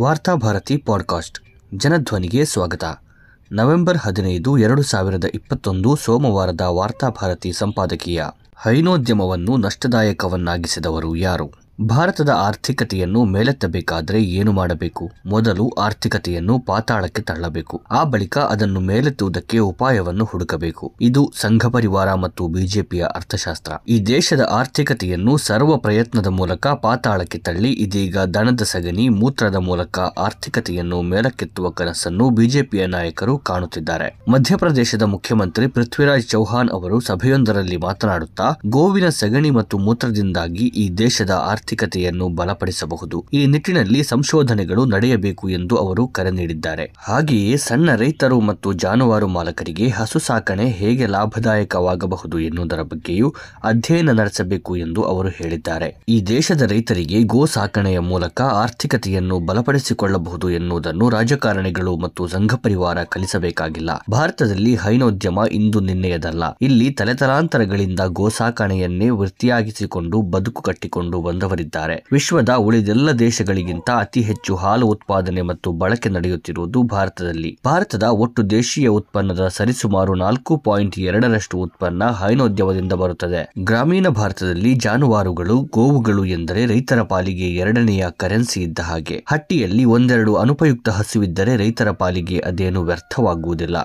Varthabharati podcast. ಜನಧ್ವನಿಗೆ ಸ್ವಾಗತ. November ಹದಿನೈದು, ಎರಡು ಸಾವಿರದ ಇಪ್ಪತ್ತೊಂದು ಸೋಮವಾರದ ವಾರ್ತಾಭಾರತಿ ಸಂಪಾದಕೀಯ ಹೈನೋದ್ಯಮವನ್ನು ನಷ್ಟದಾಯಕವನ್ನಾಗಿಸಿದವರು ಯಾರು? ಭಾರತದ ಆರ್ಥಿಕತೆಯನ್ನು ಮೇಲೆತ್ತಬೇಕಾದರೆ ಏನು ಮಾಡಬೇಕು? ಮೊದಲು ಆರ್ಥಿಕತೆಯನ್ನು ಪಾತಾಳಕ್ಕೆ ತಳ್ಳಬೇಕು. ಆ ಬಳಿಕ ಅದನ್ನು ಮೇಲೆತ್ತುವುದಕ್ಕೆ ಉಪಾಯವನ್ನು ಹುಡುಕಬೇಕು. ಇದು ಸಂಘ ಪರಿವಾರ ಮತ್ತು ಬಿಜೆಪಿಯ ಅರ್ಥಶಾಸ್ತ್ರ. ಈ ದೇಶದ ಆರ್ಥಿಕತೆಯನ್ನು ಸರ್ವ ಪ್ರಯತ್ನದ ಮೂಲಕ ಪಾತಾಳಕ್ಕೆ ತಳ್ಳಿ, ಇದೀಗ ದಣದ ಸಗಣಿ, ಮೂತ್ರದ ಮೂಲಕ ಆರ್ಥಿಕತೆಯನ್ನು ಮೇಲಕ್ಕೆತ್ತುವ ಕನಸನ್ನು ಬಿಜೆಪಿಯ ನಾಯಕರು ಕಾಣುತ್ತಿದ್ದಾರೆ. ಮಧ್ಯಪ್ರದೇಶದ ಮುಖ್ಯಮಂತ್ರಿ ಪೃಥ್ವಿರಾಜ್ ಚೌಹಾನ್ ಅವರು ಸಭೆಯೊಂದರಲ್ಲಿ ಮಾತನಾಡುತ್ತಾ, ಗೋವಿನ ಸಗಣಿ ಮತ್ತು ಮೂತ್ರದಿಂದಾಗಿ ಈ ದೇಶದ ಆರ್ಥಿಕತೆಯನ್ನು ಬಲಪಡಿಸಬಹುದು. ಈ ನಿಟ್ಟಿನಲ್ಲಿ ಸಂಶೋಧನೆಗಳು ನಡೆಯಬೇಕು ಎಂದು ಅವರು ಕರೆ ನೀಡಿದ್ದಾರೆ. ಹಾಗೆಯೇ ಸಣ್ಣ ರೈತರು ಮತ್ತು ಜಾನುವಾರು ಮಾಲಕರಿಗೆ ಹಸು ಸಾಕಣೆ ಹೇಗೆ ಲಾಭದಾಯಕವಾಗಬಹುದು ಎನ್ನುವುದರ ಬಗ್ಗೆಯೂ ಅಧ್ಯಯನ ನಡೆಸಬೇಕು ಎಂದು ಅವರು ಹೇಳಿದ್ದಾರೆ. ಈ ದೇಶದ ರೈತರಿಗೆ ಗೋ ಸಾಕಣೆಯ ಮೂಲಕ ಆರ್ಥಿಕತೆಯನ್ನು ಬಲಪಡಿಸಿಕೊಳ್ಳಬಹುದು ಎನ್ನುವುದನ್ನು ರಾಜಕಾರಣಿಗಳು ಮತ್ತು ಸಂಘ ಪರಿವಾರ ಕಲಿಸಬೇಕಾಗಿಲ್ಲ. ಭಾರತದಲ್ಲಿ ಹೈನೋದ್ಯಮ ಇಂದು ನಿನ್ನೆಯದಲ್ಲ. ಇಲ್ಲಿ ತಲೆತಲಾಂತರಗಳಿಂದ ಗೋ ಸಾಕಣೆಯನ್ನೇ ವೃತ್ತಿಯಾಗಿಸಿಕೊಂಡು ಬದುಕು ಕಟ್ಟಿಕೊಂಡು ಬಂದವರಿದ್ದಾರೆ ವಿಶ್ವದ ಉಳಿದೆಲ್ಲ ದೇಶಗಳಿಗಿಂತ ಅತಿ ಹೆಚ್ಚು ಹಾಲು ಉತ್ಪಾದನೆ ಮತ್ತು ಬಳಕೆ ನಡೆಯುತ್ತಿರುವುದು ಭಾರತದಲ್ಲಿ. ಭಾರತದ ಒಟ್ಟು ದೇಶೀಯ ಉತ್ಪನ್ನದ ಸರಿಸುಮಾರು ನಾಲ್ಕು ಪಾಯಿಂಟ್ ಎರಡರಷ್ಟು ಉತ್ಪನ್ನ ಹೈನೋದ್ಯಮದಿಂದ ಬರುತ್ತದೆ. ಗ್ರಾಮೀಣ ಭಾರತದಲ್ಲಿ ಜಾನುವಾರುಗಳು, ಗೋವುಗಳು ಎಂದರೆ ರೈತರ ಪಾಲಿಗೆ ಎರಡನೆಯ ಕರೆನ್ಸಿ ಇದ್ದ ಹಾಗೆ. ಹಟ್ಟಿಯಲ್ಲಿ ಒಂದೆರಡು ಅನುಪಯುಕ್ತ ಹಸುವಿದ್ದರೆ ರೈತರ ಪಾಲಿಗೆ ಅದೇನು ವ್ಯರ್ಥವಾಗುವುದಿಲ್ಲ.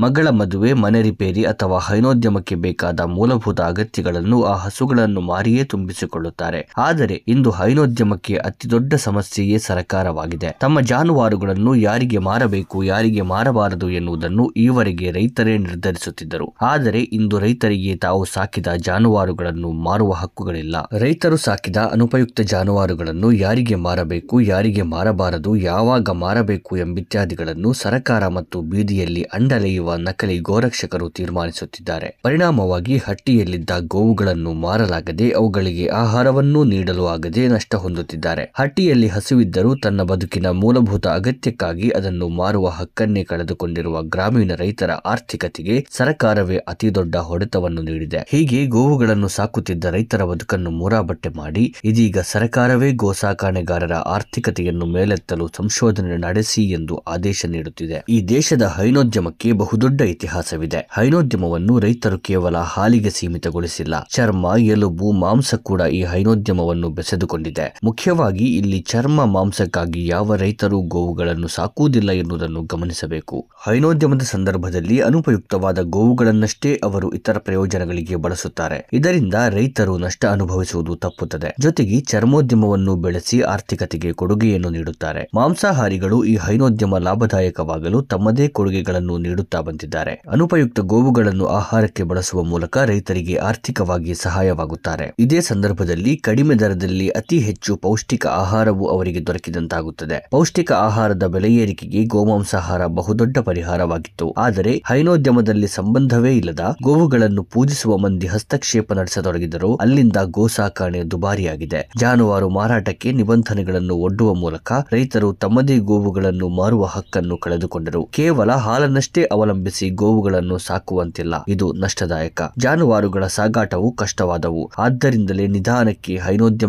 ಮಗಳ ಮದುವೆ, ಮನೆ ರಿಪೇರಿ ಅಥವಾ ಹೈನೋದ್ಯಮಕ್ಕೆ ಬೇಕಾದ ಮೂಲಭೂತ ಅಗತ್ಯಗಳನ್ನು ಆ ಹಸುಗಳನ್ನು ಮಾರಿಯೇ ತುಂಬಿಸಿಕೊಳ್ಳುತ್ತಾರೆ. ಆದರೆ ಇಂದು ಹೈನೋದ್ಯಮಕ್ಕೆ ಅತಿದೊಡ್ಡ ಸಮಸ್ಯೆಯೇ ಸರಕಾರವಾಗಿದೆ. ತಮ್ಮ ಜಾನುವಾರುಗಳನ್ನು ಯಾರಿಗೆ ಮಾರಬೇಕು, ಯಾರಿಗೆ ಮಾರಬಾರದು ಎನ್ನುವುದನ್ನು ಈವರೆಗೆ ರೈತರೇ ನಿರ್ಧರಿಸುತ್ತಿದ್ದರು. ಆದರೆ ಇಂದು ರೈತರಿಗೆ ತಾವು ಸಾಕಿದ ಜಾನುವಾರುಗಳನ್ನು ಮಾರುವ ಹಕ್ಕುಗಳಿಲ್ಲ. ರೈತರು ಸಾಕಿದ ಅನುಪಯುಕ್ತ ಜಾನುವಾರುಗಳನ್ನು ಯಾರಿಗೆ ಮಾರಬೇಕು, ಯಾರಿಗೆ ಮಾರಬಾರದು, ಯಾವಾಗ ಮಾರಬೇಕು ಎಂಬಿತ್ಯಾದಿಗಳನ್ನು ಸರಕಾರ ಮತ್ತು ಬೀದಿಯಲ್ಲಿ ಅಂಡಲೆಯುವ ನಕಲಿ ಗೋರಕ್ಷಕರು ತೀರ್ಮಾನಿಸುತ್ತಿದ್ದಾರೆ. ಪರಿಣಾಮವಾಗಿ ಹಟ್ಟಿಯಲ್ಲಿದ್ದ ಗೋವುಗಳನ್ನು ಮಾರಲಾಗದೆ ಅವುಗಳಿಗೆ ಆಹಾರವನ್ನೂ ನೀಡಲು ಆಗದೆ ನಷ್ಟ ಹೊಂದುತ್ತಿದ್ದಾರೆ. ಹಟ್ಟಿಯಲ್ಲಿ ಹಸುವಿದ್ದರೂ ತನ್ನ ಬದುಕಿನ ಮೂಲಭೂತ ಅಗತ್ಯಕ್ಕಾಗಿ ಅದನ್ನು ಮಾರುವ ಹಕ್ಕನ್ನೇ ಕಳೆದುಕೊಂಡಿರುವ ಗ್ರಾಮೀಣ ರೈತರ ಆರ್ಥಿಕತೆಗೆ ಸರ್ಕಾರವೇ ಅತಿ ದೊಡ್ಡ ಹೊಡೆತವನ್ನು ನೀಡಿದೆ. ಹೀಗೆ ಗೋವುಗಳನ್ನು ಸಾಕುತ್ತಿದ್ದ ರೈತರ ಬದುಕನ್ನು ಮೂರಾಬಟ್ಟೆ ಮಾಡಿ, ಇದೀಗ ಸರ್ಕಾರವೇ ಗೋ ಸಾಕಾಣೆಗಾರರ ಆರ್ಥಿಕತೆಯನ್ನು ಮೇಲೆತ್ತಲು ಸಂಶೋಧನೆ ನಡೆಸಿ ಎಂದು ಆದೇಶ ನೀಡುತ್ತಿದೆ. ಈ ದೇಶದ ಹೈನೋದ್ಯಮಕ್ಕೆ ಬಹುದೊಡ್ಡ ಇತಿಹಾಸವಿದೆ. ಹೈನೋದ್ಯಮವನ್ನು ರೈತರು ಕೇವಲ ಹಾಲಿಗೆ ಸೀಮಿತಗೊಳಿಸಿಲ್ಲ. ಚರ್ಮ, ಎಲುಬು, ಮಾಂಸ ಕೂಡ ಈ ಹೈನೋದ್ಯಮವನ್ನು ಬೆಸೆದುಕೊಂಡಿದೆ. ಮುಖ್ಯವಾಗಿ ಇಲ್ಲಿ ಚರ್ಮ ಮಾಂಸಕ್ಕಾಗಿ ಯಾವ ರೈತರು ಗೋವುಗಳನ್ನು ಸಾಕುವುದಿಲ್ಲ ಎನ್ನುವುದನ್ನು ಗಮನಿಸಬೇಕು. ಹೈನೋದ್ಯಮದ ಸಂದರ್ಭದಲ್ಲಿ ಅನುಪಯುಕ್ತವಾದ ಗೋವುಗಳನ್ನಷ್ಟೇ ಅವರು ಇತರ ಪ್ರಯೋಜನಗಳಿಗೆ ಬಳಸುತ್ತಾರೆ. ಇದರಿಂದ ರೈತರು ನಷ್ಟ ಅನುಭವಿಸುವುದು ತಪ್ಪುತ್ತದೆ. ಜೊತೆಗೆ ಚರ್ಮೋದ್ಯಮವನ್ನು ಬೆಳೆಸಿ ಆರ್ಥಿಕತೆಗೆ ಕೊಡುಗೆಯನ್ನು ನೀಡುತ್ತಾರೆ. ಮಾಂಸಾಹಾರಿಗಳು ಈ ಹೈನೋದ್ಯಮ ಲಾಭದಾಯಕವಾಗಲು ತಮ್ಮದೇ ಕೊಡುಗೆಗಳನ್ನು ನೀಡುತ್ತಾ ಬಂದಿದ್ದಾರೆ. ಅನುಪಯುಕ್ತ ಗೋವುಗಳನ್ನು ಆಹಾರಕ್ಕೆ ಬಳಸುವ ಮೂಲಕ ರೈತರಿಗೆ ಆರ್ಥಿಕವಾಗಿ ಸಹಾಯವಾಗುತ್ತಾರೆ. ಇದೇ ಸಂದರ್ಭದಲ್ಲಿ ಕಡಿಮೆ ದರದಲ್ಲಿ ಅತಿ ಹೆಚ್ಚು ಪೌಷ್ಟಿಕ ಆಹಾರವು ಅವರಿಗೆ ದೊರಕಿದಂತಾಗುತ್ತದೆ. ಪೌಷ್ಟಿಕ ಆಹಾರದ ಬೆಲೆ ಏರಿಕೆಗೆ ಗೋಮಾಂಸಾಹಾರ ಬಹುದೊಡ್ಡ ಪರಿಹಾರವಾಗಿತ್ತು. ಆದರೆ ಹೈನೋದ್ಯಮದಲ್ಲಿ ಸಂಬಂಧವೇ ಇಲ್ಲದ ಗೋವುಗಳನ್ನು ಪೂಜಿಸುವ ಮಂದಿ ಹಸ್ತಕ್ಷೇಪ ನಡೆಸತೊಡಗಿದರು ಅಲ್ಲಿಂದ ಗೋ ಸಾಕಣೆ ದುಬಾರಿಯಾಗಿದೆ. ಜಾನುವಾರು ಮಾರಾಟಕ್ಕೆ ನಿಬಂಧನೆಗಳನ್ನು ಒಡ್ಡುವ ಮೂಲಕ ರೈತರು ತಮ್ಮದೇ ಗೋವುಗಳನ್ನು ಮಾರುವ ಹಕ್ಕನ್ನು ಕಳೆದುಕೊಂಡರು. ಕೇವಲ ಹಾಲನ್ನಷ್ಟೇ ಅವಲಂಬಿಸಿ ಗೋವುಗಳನ್ನು ಸಾಕುವಂತಿಲ್ಲ. ಇದು ನಷ್ಟದಾಯಕ. ಜಾನುವಾರುಗಳ ಸಾಗಾಟವು ಕಷ್ಟವಾದವು. ಆದ್ದರಿಂದಲೇ ನಿಧಾನಕ್ಕೆ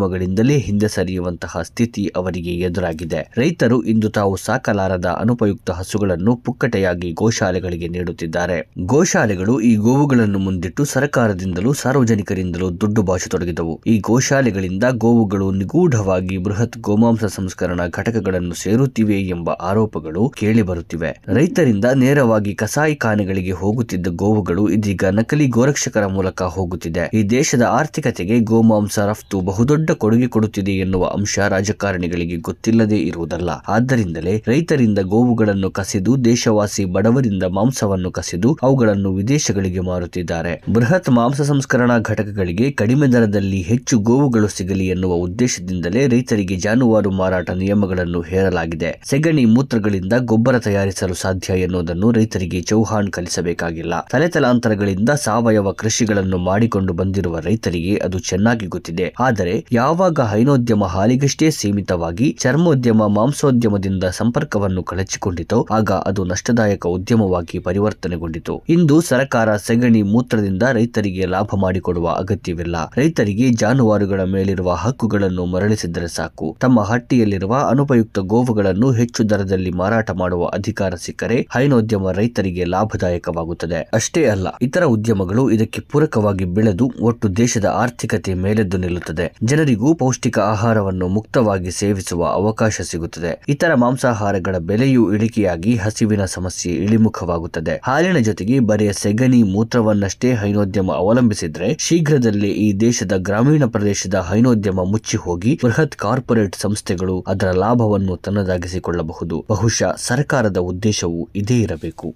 ಹೈನೋದ್ಯಮಗಳಿಂದಲೇ ಹಿಂದೆ ಸರಿಯುವಂತಹ ಸ್ಥಿತಿ ಅವರಿಗೆ ಎದುರಾಗಿದೆ. ರೈತರು ಇಂದು ತಾವು ಸಾಕಲಾರದ ಅನುಪಯುಕ್ತ ಹಸುಗಳನ್ನು ಪುಕ್ಕಟೆಯಾಗಿ ಗೋಶಾಲೆಗಳಿಗೆ ನೀಡುತ್ತಿದ್ದಾರೆ. ಗೋಶಾಲೆಗಳು ಈ ಗೋವುಗಳನ್ನು ಮುಂದಿಟ್ಟು ಸರ್ಕಾರದಿಂದಲೂ ಸಾರ್ವಜನಿಕರಿಂದಲೂ ದುಡ್ಡು ಬಾಚತೊಡಗಿದವು ಈ ಗೋಶಾಲೆಗಳಿಂದ ಗೋವುಗಳು ನಿಗೂಢವಾಗಿ ಬೃಹತ್ ಗೋಮಾಂಸ ಸಂಸ್ಕರಣಾ ಘಟಕಗಳನ್ನು ಸೇರುತ್ತಿವೆ ಎಂಬ ಆರೋಪಗಳು ಕೇಳಿಬರುತ್ತಿವೆ ರೈತರಿಂದ ನೇರವಾಗಿ ಕಸಾಯಿಖಾನೆಗಳಿಗೆ ಹೋಗುತ್ತಿದ್ದ ಗೋವುಗಳು ಇದೀಗ ನಕಲಿ ಗೋರಕ್ಷಕರ ಮೂಲಕ ಹೋಗುತ್ತಿದೆ. ಈ ದೇಶದ ಆರ್ಥಿಕತೆಗೆ ಗೋಮಾಂಸ ರಫ್ತು ಬಹುದೊಡ್ಡ ಕೊಡುಗೆ ಕೊಡುತ್ತಿದೆ ಎನ್ನುವ ಅಂಶ ರಾಜಕಾರಣಿಗಳಿಗೆ ಗೊತ್ತಿಲ್ಲದೇ ಇರುವುದಲ್ಲ. ಆದ್ದರಿಂದಲೇ ರೈತರಿಂದ ಗೋವುಗಳನ್ನು ಕಸಿದು ದೇಶವಾಸಿ ಬಡವರಿಂದ ಮಾಂಸವನ್ನು ಕಸಿದು ಅವುಗಳನ್ನು ವಿದೇಶಗಳಿಗೆ ಮಾರುತ್ತಿದ್ದಾರೆ. ಬೃಹತ್ ಮಾಂಸ ಸಂಸ್ಕರಣಾ ಘಟಕಗಳಿಗೆ ಕಡಿಮೆ ದರದಲ್ಲಿ ಹೆಚ್ಚು ಗೋವುಗಳು ಸಿಗಲಿ ಎನ್ನುವ ಉದ್ದೇಶದಿಂದಲೇ ರೈತರಿಗೆ ಜಾನುವಾರು ಮಾರಾಟ ನಿಯಮಗಳನ್ನು ಹೇರಲಾಗಿದೆ. ಸೆಗಣಿ ಮೂತ್ರಗಳಿಂದ ಗೊಬ್ಬರ ತಯಾರಿಸಲು ಸಾಧ್ಯ ಎನ್ನುವುದನ್ನು ರೈತರಿಗೆ ಚೌಹಾಣ್ ಕಲಿಸಬೇಕಾಗಿಲ್ಲ. ತಲೆತಲಾಂತರಗಳಿಂದ ಸಾವಯವ ಕೃಷಿಗಳನ್ನು ಮಾಡಿಕೊಂಡು ಬಂದಿರುವ ರೈತರಿಗೆ ಅದು ಚೆನ್ನಾಗಿ ಗೊತ್ತಿದೆ. ಆದರೆ ಯಾವಾಗ ಹೈನೋದ್ಯಮ ಹಾಲಿಗಷ್ಟೇ ಸೀಮಿತವಾಗಿ ಚರ್ಮೋದ್ಯಮ, ಮಾಂಸೋದ್ಯಮದಿಂದ ಸಂಪರ್ಕವನ್ನು ಕಳಚಿಕೊಂಡಿತೋ ಆಗ ಅದು ನಷ್ಟದಾಯಕ ಉದ್ಯಮವಾಗಿ ಪರಿವರ್ತನೆಗೊಂಡಿತು. ಇಂದು ಸರ್ಕಾರ ಸೆಗಣಿ ಮೂತ್ರದಿಂದ ರೈತರಿಗೆ ಲಾಭ ಮಾಡಿಕೊಡುವ ಅಗತ್ಯವಿಲ್ಲ. ರೈತರಿಗೆ ಜಾನುವಾರುಗಳ ಮೇಲಿರುವ ಹಕ್ಕುಗಳನ್ನು ಮರಳಿಸಿದರೆ ಸಾಕು. ತಮ್ಮ ಹಟ್ಟಿಯಲ್ಲಿರುವ ಅನುಪಯುಕ್ತ ಗೋವುಗಳನ್ನು ಹೆಚ್ಚು ದರದಲ್ಲಿ ಮಾರಾಟ ಮಾಡುವ ಅಧಿಕಾರ ಸಿಕ್ಕರೆ ಹೈನೋದ್ಯಮ ರೈತರಿಗೆ ಲಾಭದಾಯಕವಾಗುತ್ತದೆ. ಅಷ್ಟೇ ಅಲ್ಲ, ಇತರ ಉದ್ಯಮಗಳು ಇದಕ್ಕೆ ಪೂರಕವಾಗಿ ಬೆಳೆದು ಒಟ್ಟು ದೇಶದ ಆರ್ಥಿಕತೆ ಮೇಲೆದ್ದು ನಿಲ್ಲುತ್ತದೆ. ಜನರಿಗೂ ಪೌಷ್ಟಿಕ ಆಹಾರವನ್ನು ಮುಕ್ತವಾಗಿ ಸೇವಿಸುವ ಅವಕಾಶ ಸಿಗುತ್ತದೆ. ಇತರ ಮಾಂಸಾಹಾರಗಳ ಬೆಲೆಯೂ ಇಳಿಕೆಯಾಗಿ ಹಸಿವಿನ ಸಮಸ್ಯೆ ಇಳಿಮುಖವಾಗುತ್ತದೆ. ಹಾಲಿನ ಜೊತೆಗೆ ಬರೆಯ ಸೆಗಣಿ ಮೂತ್ರವನ್ನಷ್ಟೇ ಹೈನೋದ್ಯಮ ಅವಲಂಬಿಸಿದ್ರೆ ಶೀಘ್ರದಲ್ಲೇ ಈ ದೇಶದ ಗ್ರಾಮೀಣ ಪ್ರದೇಶದ ಹೈನೋದ್ಯಮ ಮುಚ್ಚಿ ಹೋಗಿ ಬೃಹತ್ ಕಾರ್ಪೊರೇಟ್ ಸಂಸ್ಥೆಗಳು ಅದರ ಲಾಭವನ್ನು ತನ್ನದಾಗಿಸಿಕೊಳ್ಳಬಹುದು. ಬಹುಶಃ ಸರ್ಕಾರದ ಉದ್ದೇಶವು ಇದೇ ಇರಬೇಕು.